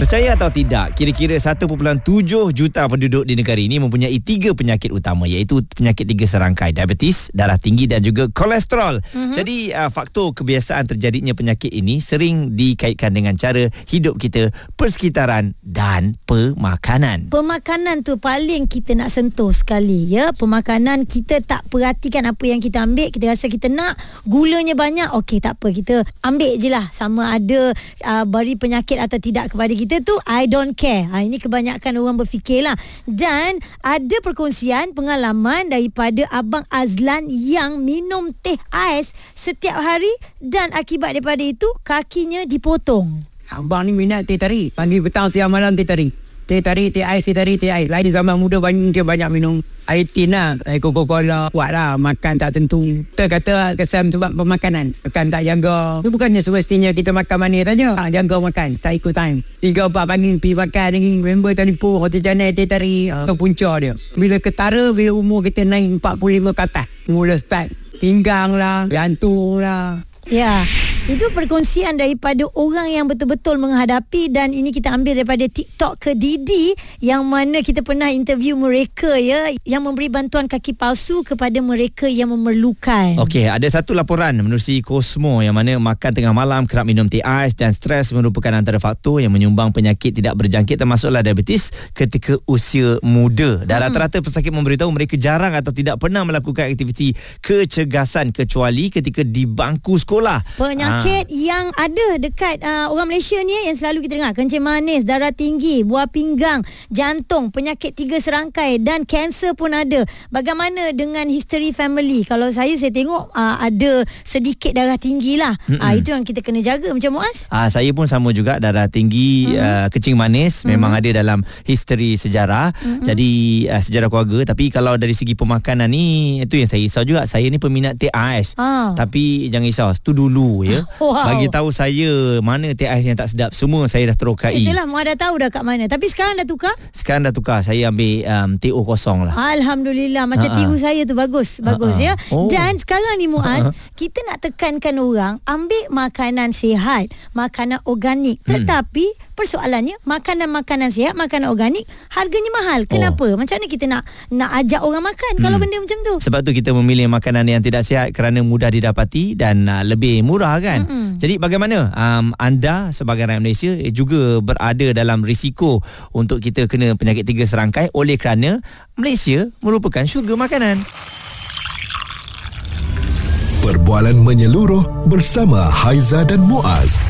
Percaya atau tidak, kira-kira 1.7 juta penduduk di negara ini mempunyai tiga penyakit utama iaitu penyakit tiga serangkai, diabetes, darah tinggi dan juga kolesterol. Mm-hmm. Jadi uh, faktor kebiasaan terjadinya penyakit ini sering dikaitkan dengan cara hidup kita, persekitaran dan pemakanan. Pemakanan tu paling kita nak sentuh sekali ya. Pemakanan kita tak perhatikan apa yang kita ambil, kita rasa kita nak gulanya banyak, okey tak apa kita ambil je lah sama ada uh, beri penyakit atau tidak kepada kita kita tu I don't care. Ha, ini kebanyakan orang berfikirlah. Dan ada perkongsian pengalaman daripada Abang Azlan yang minum teh ais setiap hari dan akibat daripada itu kakinya dipotong. Abang ni minat teh tarik. Pagi petang siang malam teh tarik teh tarik, teh ais, teh tarik, teh ais. Lain zaman muda banyak dia banyak minum air tin lah. Air Coca-Cola. Kuat lah. Makan tak tentu. Kita kata kesan sebab pemakanan. Makan tak jaga. Itu bukannya semestinya kita makan manis saja. Ha, jaga makan. Tak ikut time. Tiga empat pagi pergi makan dengan member telefon. Hotel Janai teh tarik. Ha, punca dia. Bila ketara, bila umur kita naik 45 ke atas. Mula start. Pinggang lah. Gantung lah. Ya. Itu perkongsian daripada orang yang betul-betul menghadapi dan ini kita ambil daripada TikTok ke Didi yang mana kita pernah interview mereka ya yang memberi bantuan kaki palsu kepada mereka yang memerlukan. Okey, ada satu laporan menerusi Cosmo yang mana makan tengah malam, kerap minum teh ais dan stres merupakan antara faktor yang menyumbang penyakit tidak berjangkit termasuklah diabetes ketika usia muda. Dan hmm. rata-rata pesakit memberitahu mereka jarang atau tidak pernah melakukan aktiviti kecergasan kecuali ketika di bangku sekolah. Penyakit penyakit ha. yang ada dekat uh, orang Malaysia ni yang selalu kita dengar kencing manis, darah tinggi, buah pinggang, jantung, penyakit tiga serangkai dan kanser pun ada. Bagaimana dengan history family? Kalau saya saya tengok uh, ada sedikit darah tinggi lah. Uh, itu yang kita kena jaga macam Muaz. Ah uh, saya pun sama juga darah tinggi, uh, kencing manis mm-hmm. memang ada dalam history sejarah. Mm-hmm. Jadi uh, sejarah keluarga tapi kalau dari segi pemakanan ni itu yang saya risau juga. Saya ni peminat teh ais. Uh. Tapi jangan risau, tu dulu ya. Wow. bagi tahu saya mana teh ais yang tak sedap semua saya dah terokai itulah mu dah tahu dah kat mana tapi sekarang dah tukar sekarang dah tukar saya ambil um, TO kosong lah Alhamdulillah macam Ha-ha. tiru saya tu bagus bagus Ha-ha. ya oh. dan sekarang ni Muaz Ha-ha. kita nak tekankan orang ambil makanan sihat makanan organik hmm. Persoalannya? Makanan-makanan sihat makanan organik harganya mahal. Kenapa? Oh. macam mana kita nak nak ajak orang makan hmm. kalau benda macam tu? Sebab tu kita memilih makanan yang tidak sihat kerana mudah didapati dan uh, lebih murah kan? Mm-mm. jadi bagaimana? Um, anda sebagai rakyat Malaysia eh, juga berada dalam risiko untuk kita kena penyakit tiga serangkai. Oleh kerana Malaysia merupakan syurga makanan. Perbualan menyeluruh bersama Haiza dan Muaz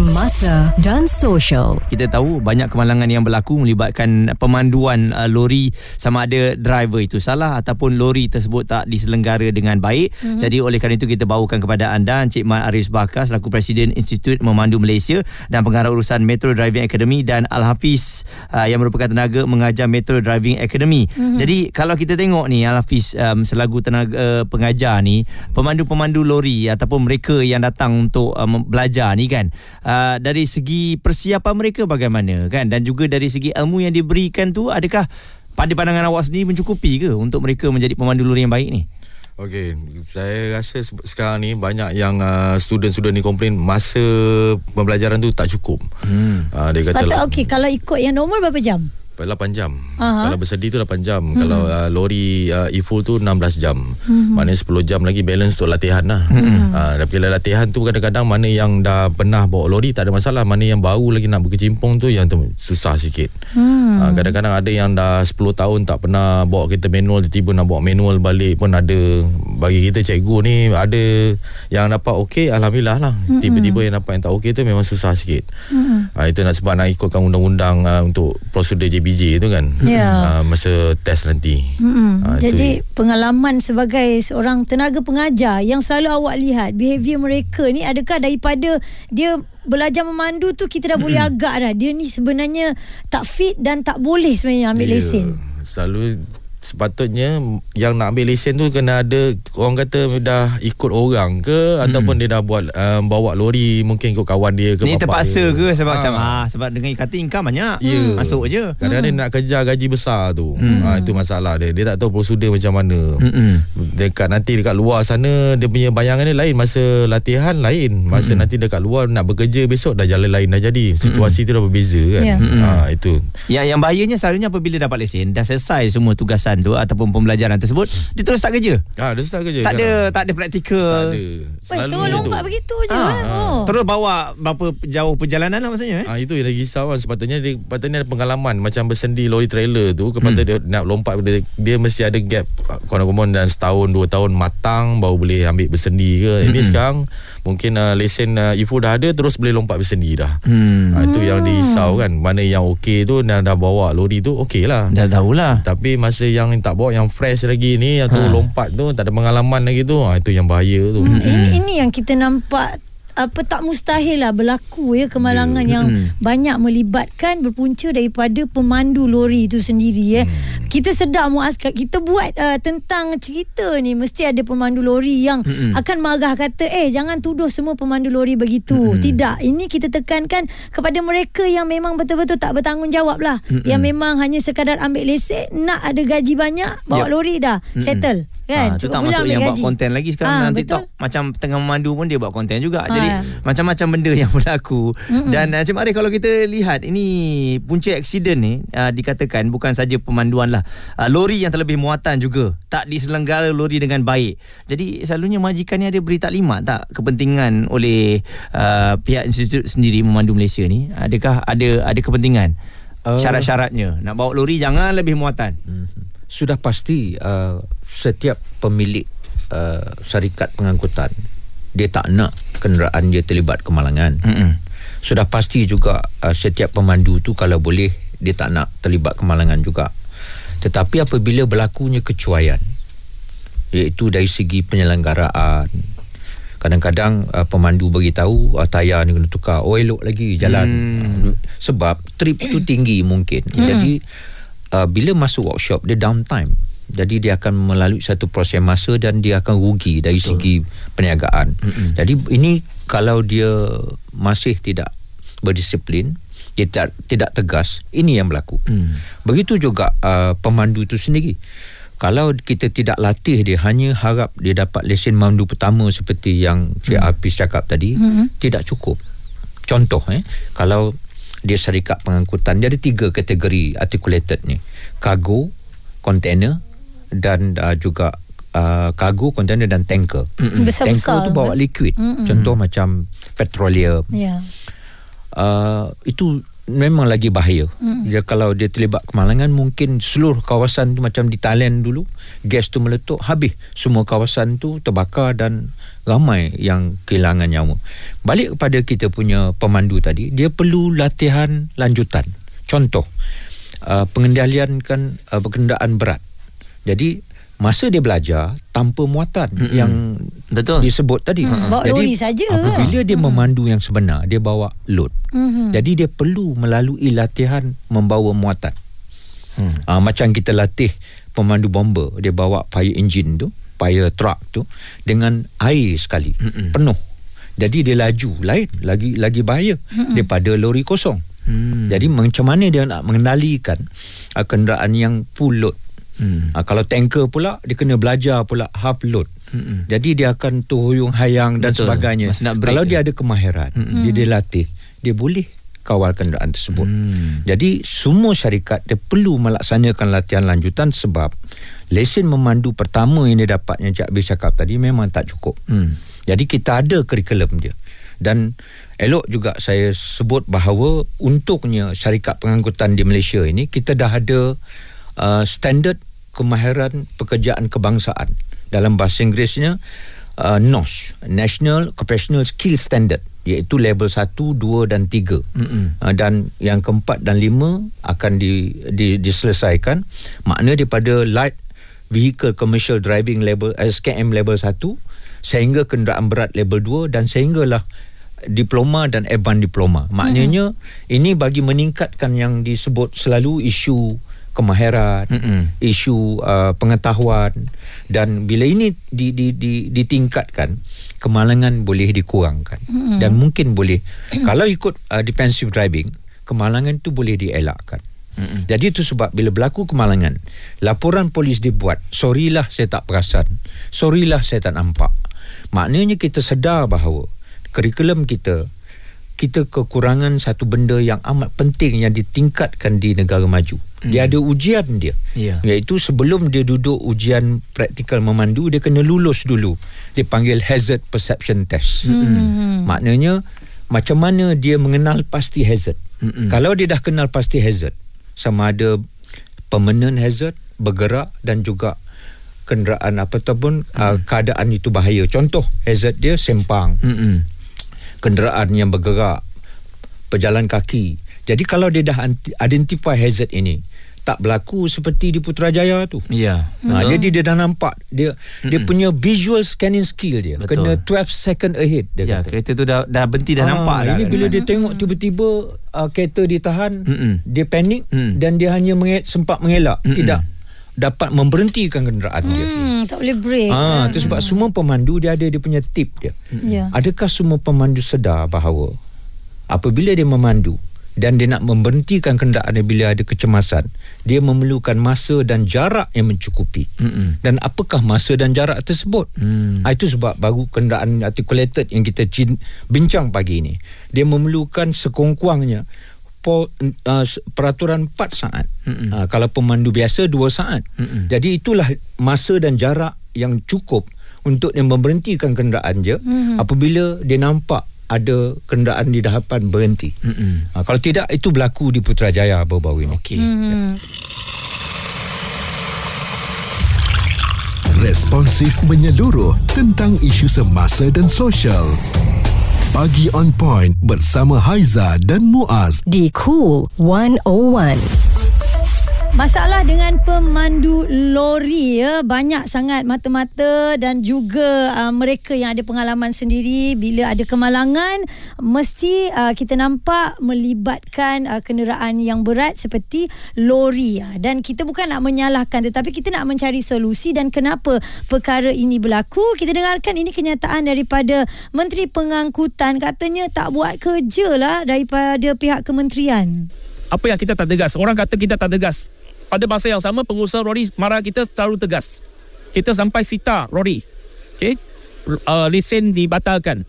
semasa dan sosial. Kita tahu banyak kemalangan yang berlaku melibatkan pemanduan uh, lori sama ada driver itu salah ataupun lori tersebut tak diselenggara dengan baik. Mm-hmm. Jadi oleh kerana itu kita bawakan kepada anda Encik Mat Aris Bakar selaku Presiden Institut Memandu Malaysia dan pengarah urusan Metro Driving Academy dan Al Hafiz uh, yang merupakan tenaga mengajar Metro Driving Academy. Mm-hmm. Jadi kalau kita tengok ni Al Hafiz um, selaku tenaga uh, pengajar ni pemandu-pemandu lori ataupun mereka yang datang untuk um, belajar ni kan uh, dari segi persiapan mereka bagaimana kan dan juga dari segi ilmu yang diberikan tu adakah pada pandangan awak sendiri mencukupi ke untuk mereka menjadi pemandu lori yang baik ni Okey, saya rasa sekarang ni banyak yang uh, student-student ni komplain masa pembelajaran tu tak cukup. Hmm. Uh, dia kata Sepatut okey kalau ikut yang normal berapa jam? 8 jam. Uh-huh. Kalau bersedih tu 8 jam. Hmm. Kalau uh, lori uh, e-full tu 16 jam. Hmm. Maknanya 10 jam lagi balance untuk latihan lah. Hmm. Uh, tapi bila latihan tu kadang-kadang mana yang dah pernah bawa lori tak ada masalah. Mana yang baru lagi nak berkecimpung tu yang tu susah sikit. Hmm. Uh, kadang-kadang ada yang dah 10 tahun tak pernah bawa kereta manual tiba-tiba nak bawa manual balik pun ada. Bagi kita cikgu ni ada yang dapat okey Alhamdulillah lah. Hmm. Tiba-tiba yang dapat yang tak okey tu memang susah sikit. Hmm. Uh, itu nak sebab nak ikutkan undang-undang uh, untuk prosedur JB BJ tu kan yeah. uh, masa test nanti. Mm-hmm. Uh, Jadi tu. pengalaman sebagai seorang tenaga pengajar yang selalu awak lihat behavior mereka ni adakah daripada dia belajar memandu tu kita dah mm-hmm. boleh agak dah dia ni sebenarnya tak fit dan tak boleh sebenarnya ambil yeah. lesen. Selalu sepatutnya yang nak ambil lesen tu kena ada orang kata dah ikut orang ke hmm. ataupun dia dah buat um, bawa lori mungkin ikut kawan dia ke Ni terpaksa dia. ke sebab Ah. macam ah sebab dengan kata income banyak. Ya. Masuk je. Kadang-kadang dia nak kejar gaji besar tu. Hmm. Ha, itu masalah dia. Dia tak tahu prosedur macam mana. Hmm. Dekat nanti dekat luar sana dia punya bayangan dia lain masa latihan lain. Masa hmm. nanti dekat luar nak bekerja besok dah jalan lain dah jadi. Situasi hmm. tu dah berbeza kan. Ya. Ha itu. Yang yang bahayanya selalunya apabila dapat lesen dah selesai semua tugasan tu ataupun pembelajaran tersebut, dia terus start kerja. Ha dia start kerja. Tak ada sekarang. tak ada praktikal. Tak ada. Weh, tu lompat begitu je. Ah, kan? Oh. Terus bawa berapa jauh perjalanan lah maksudnya eh? Ah itu yang lagi risau kan sepatutnya dia sepatutnya ada pengalaman macam bersendi lori trailer tu kepada hmm. dia nak lompat dia, dia mesti ada gap konon-konon dan setahun dua tahun matang baru boleh ambil bersendi ke. Ini sekarang mungkin uh, lesen uh, Ifo dah ada terus boleh lompat bersendi dah. Hmm. Ah, itu yang dirisau kan. Mana yang okey tu dah, dah bawa lori tu okey lah. Dah tahulah. Tapi masa yang tak bawa yang fresh lagi ni atau ha. lompat tu tak ada pengalaman lagi tu ah, itu yang bahaya tu. Hmm, ini ini yang kita nampak apa tak mustahil lah berlaku ya kemalangan Ya. yang banyak melibatkan berpunca daripada pemandu lori itu sendiri ya. Hmm. Kita sedar Muaz kita buat uh, tentang cerita ni mesti ada pemandu lori yang akan marah kata eh jangan tuduh semua pemandu lori begitu. Tidak, ini kita tekankan kepada mereka yang memang betul-betul tak bertanggungjawab lah. Yang memang hanya sekadar ambil lesen nak ada gaji banyak bawa Yep. lori dah settle kan. Ha, tu Cukup tak pulang masuk ambil yang buat gaji. konten lagi sekarang Ah, dalam betul. TikTok macam tengah memandu pun dia buat konten juga. Ah, Jadi ya. macam-macam benda yang berlaku. Mm-mm. Dan uh, Cik Mari kalau kita lihat ini punca aksiden ni uh, dikatakan bukan saja pemanduan lah. Uh, lori yang terlebih muatan juga tak diselenggara lori dengan baik. Jadi selalunya majikan ni ada beri taklimat tak kepentingan oleh uh, pihak institut sendiri memandu Malaysia ni? Adakah ada ada kepentingan? Uh, Syarat-syaratnya nak bawa lori jangan lebih muatan. Sudah pasti uh, setiap pemilik uh, syarikat pengangkutan dia tak nak kenderaan dia terlibat kemalangan. Mm-mm. Sudah pasti juga uh, setiap pemandu tu kalau boleh dia tak nak terlibat kemalangan juga. Tetapi apabila berlakunya kecuaian iaitu dari segi penyelenggaraan kadang-kadang uh, pemandu beritahu uh, tayar ni kena tukar oh elok lagi jalan hmm. sebab trip tu tinggi mungkin hmm. jadi uh, bila masuk workshop dia downtime jadi dia akan melalui satu proses masa dan dia akan rugi dari Betul. segi perniagaan hmm. jadi ini kalau dia masih tidak berdisiplin dia tidak, tidak tegas ini yang berlaku hmm. begitu juga uh, pemandu itu sendiri kalau kita tidak latih dia hanya harap dia dapat lesen mandu pertama seperti yang Cik hmm. Apis cakap tadi hmm. tidak cukup contoh eh kalau dia syarikat pengangkutan dia ada tiga kategori articulated ni kargo container dan uh, juga uh, kargo container dan tanker Mm-mm. Besar-besar, tanker tu bawa kan? liquid Mm-mm. contoh macam petroleum Ya. uh, itu memang lagi bahaya. Hmm. Dia kalau dia terlibat kemalangan mungkin seluruh kawasan tu macam di Thailand dulu gas tu meletup habis semua kawasan tu terbakar dan ramai yang kehilangan nyawa. Balik kepada kita punya pemandu tadi, dia perlu latihan lanjutan. Contoh uh, pengendalian kan uh, kenderaan berat. Jadi masa dia belajar tanpa muatan mm-hmm. yang Betul. disebut tadi. Hmm, bawa lori saja. Apabila dia memandu yang sebenar, dia bawa load. Mhm. Jadi dia perlu melalui latihan membawa muatan. Hmm. Uh, macam kita latih pemandu bomber, dia bawa fire engine tu, fire truck tu dengan air sekali, hmm. penuh. Jadi dia laju, lain lagi lagi bahaya hmm. daripada lori kosong. Hmm. Jadi macam mana dia nak mengendalikan uh, kenderaan yang full load? Hmm. Uh, kalau tanker pula dia kena belajar pula half load. Hmm. Jadi dia akan tuhuyung hayang dan Betul. sebagainya. Kalau dia. ada kemahiran, hmm. dia, dia latih, dia boleh kawal kenderaan tersebut. Hmm. Jadi semua syarikat dia perlu melaksanakan latihan lanjutan sebab lesen memandu pertama yang dia dapat yang Cik Abis cakap tadi memang tak cukup. Hmm. Jadi kita ada kurikulum dia. Dan elok juga saya sebut bahawa untuknya syarikat pengangkutan di Malaysia ini kita dah ada uh, standard kemahiran pekerjaan kebangsaan dalam bahasa Inggerisnya uh, NOS National Occupational Skill Standard iaitu level 1, 2 dan 3 uh, dan yang keempat dan lima akan di, di, diselesaikan makna daripada light vehicle commercial driving level SKM level 1 sehingga kenderaan berat level 2 dan sehinggalah diploma dan advanced diploma maknanya mm-hmm. ini bagi meningkatkan yang disebut selalu isu kemahiran, Mm-mm. isu uh, pengetahuan dan bila ini di, di, di, ditingkatkan kemalangan boleh dikurangkan Mm-mm. dan mungkin boleh kalau ikut uh, defensive driving kemalangan tu boleh dielakkan. Mm-mm. Jadi itu sebab bila berlaku kemalangan, laporan polis dibuat, sorry lah saya tak perasan, sorry lah saya tak nampak. Maknanya kita sedar bahawa kurikulum kita kita kekurangan satu benda yang amat penting yang ditingkatkan di negara maju. Hmm. Dia ada ujian dia. Yeah. Iaitu sebelum dia duduk ujian praktikal memandu dia kena lulus dulu. Dia panggil hazard perception test. Hmm. Maknanya macam mana dia mengenal pasti hazard. Hmm. Kalau dia dah kenal pasti hazard sama ada permanent hazard bergerak dan juga kenderaan apa ataupun hmm. uh, keadaan itu bahaya. Contoh hazard dia sempang. Hmm kenderaan yang bergerak berjalan kaki jadi kalau dia dah identify hazard ini tak berlaku seperti di Putrajaya tu. Ya. Ha, jadi dia dah nampak dia Mm-mm. dia punya visual scanning skill dia Betul. kena 12 second ahead dia ya, kata. kereta tu dah dah berhenti dah ha, nampak dah. Ini bila dia tengok tiba-tiba uh, kereta ditahan, Mm-mm. dia panik mm. dan dia hanya menge- sempat mengelak, Mm-mm. tidak dapat memberhentikan kenderaan hmm, dia. Tak boleh break. Ah, ha, itu sebab hmm. semua pemandu dia ada dia punya tip dia. Yeah. Adakah semua pemandu sedar bahawa apabila dia memandu dan dia nak memberhentikan kenderaan dia bila ada kecemasan, dia memerlukan masa dan jarak yang mencukupi. Mm-mm. Dan apakah masa dan jarak tersebut? Mm. Itu sebab baru kenderaan articulated yang kita bincang pagi ini. Dia memerlukan sekongkuangnya po, uh, peraturan 4 saat. Uh, kalau pemandu biasa 2 saat. Mm-mm. Jadi itulah masa dan jarak yang cukup untuk dia memberhentikan kenderaan dia mm-hmm. apabila dia nampak ada kenderaan di depan berhenti. Uh, kalau tidak itu berlaku di Putrajaya baru-baru ini. Okey. Mm-hmm. Responsif menyeluruh tentang isu semasa dan sosial. Pagi on point bersama Haiza dan Muaz di Cool 101. Masalah dengan pemandu lori ya banyak sangat mata-mata dan juga uh, mereka yang ada pengalaman sendiri. Bila ada kemalangan mesti uh, kita nampak melibatkan uh, kenderaan yang berat seperti lori ya. dan kita bukan nak menyalahkan tetapi kita nak mencari solusi dan kenapa perkara ini berlaku. Kita dengarkan ini kenyataan daripada Menteri Pengangkutan. Katanya tak buat kerja lah daripada pihak kementerian. Apa yang kita tak tegas? Orang kata kita tak tegas pada masa yang sama pengusaha Rory marah kita terlalu tegas. Kita sampai sita Rory. Okey. Uh, lesen dibatalkan.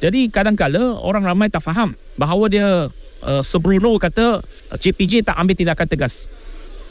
Jadi kadang-kala orang ramai tak faham bahawa dia uh, sebelum kata CPJ tak ambil tindakan tegas.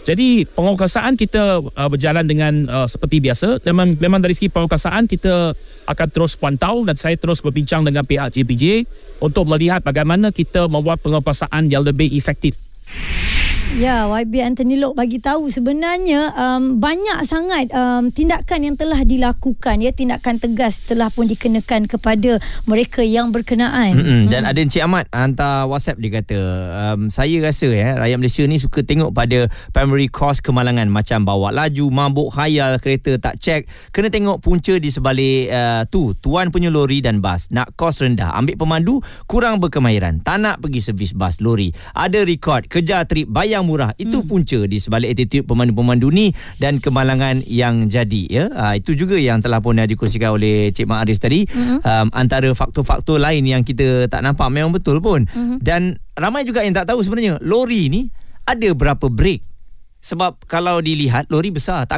Jadi penguasaan kita uh, berjalan dengan uh, seperti biasa. Memang, memang dari segi penguasaan kita akan terus pantau dan saya terus berbincang dengan pihak JPJ untuk melihat bagaimana kita membuat penguasaan yang lebih efektif. Ya, YB Anthony Lok bagi tahu sebenarnya um, banyak sangat um, tindakan yang telah dilakukan ya tindakan tegas telah pun dikenakan kepada mereka yang berkenaan. Mm-hmm. Dan hmm. ada Encik Ahmad hantar WhatsApp dia kata um, saya rasa ya rakyat Malaysia ni suka tengok pada primary cause kemalangan macam bawa laju, mabuk khayal, kereta tak check. Kena tengok punca di sebalik uh, tu, tuan punya lori dan bas. Nak kos rendah, ambil pemandu kurang berkemahiran. Tak nak pergi servis bas lori. Ada rekod, kejar trip bayar yang murah itu hmm. punca di sebalik attitude pemandu-pemandu ni dan kemalangan yang jadi ya uh, itu juga yang telah pun dikongsikan oleh Cik Mak Aris tadi hmm. um, antara faktor-faktor lain yang kita tak nampak memang betul pun hmm. dan ramai juga yang tak tahu sebenarnya lori ni ada berapa brake sebab kalau dilihat lori besar tak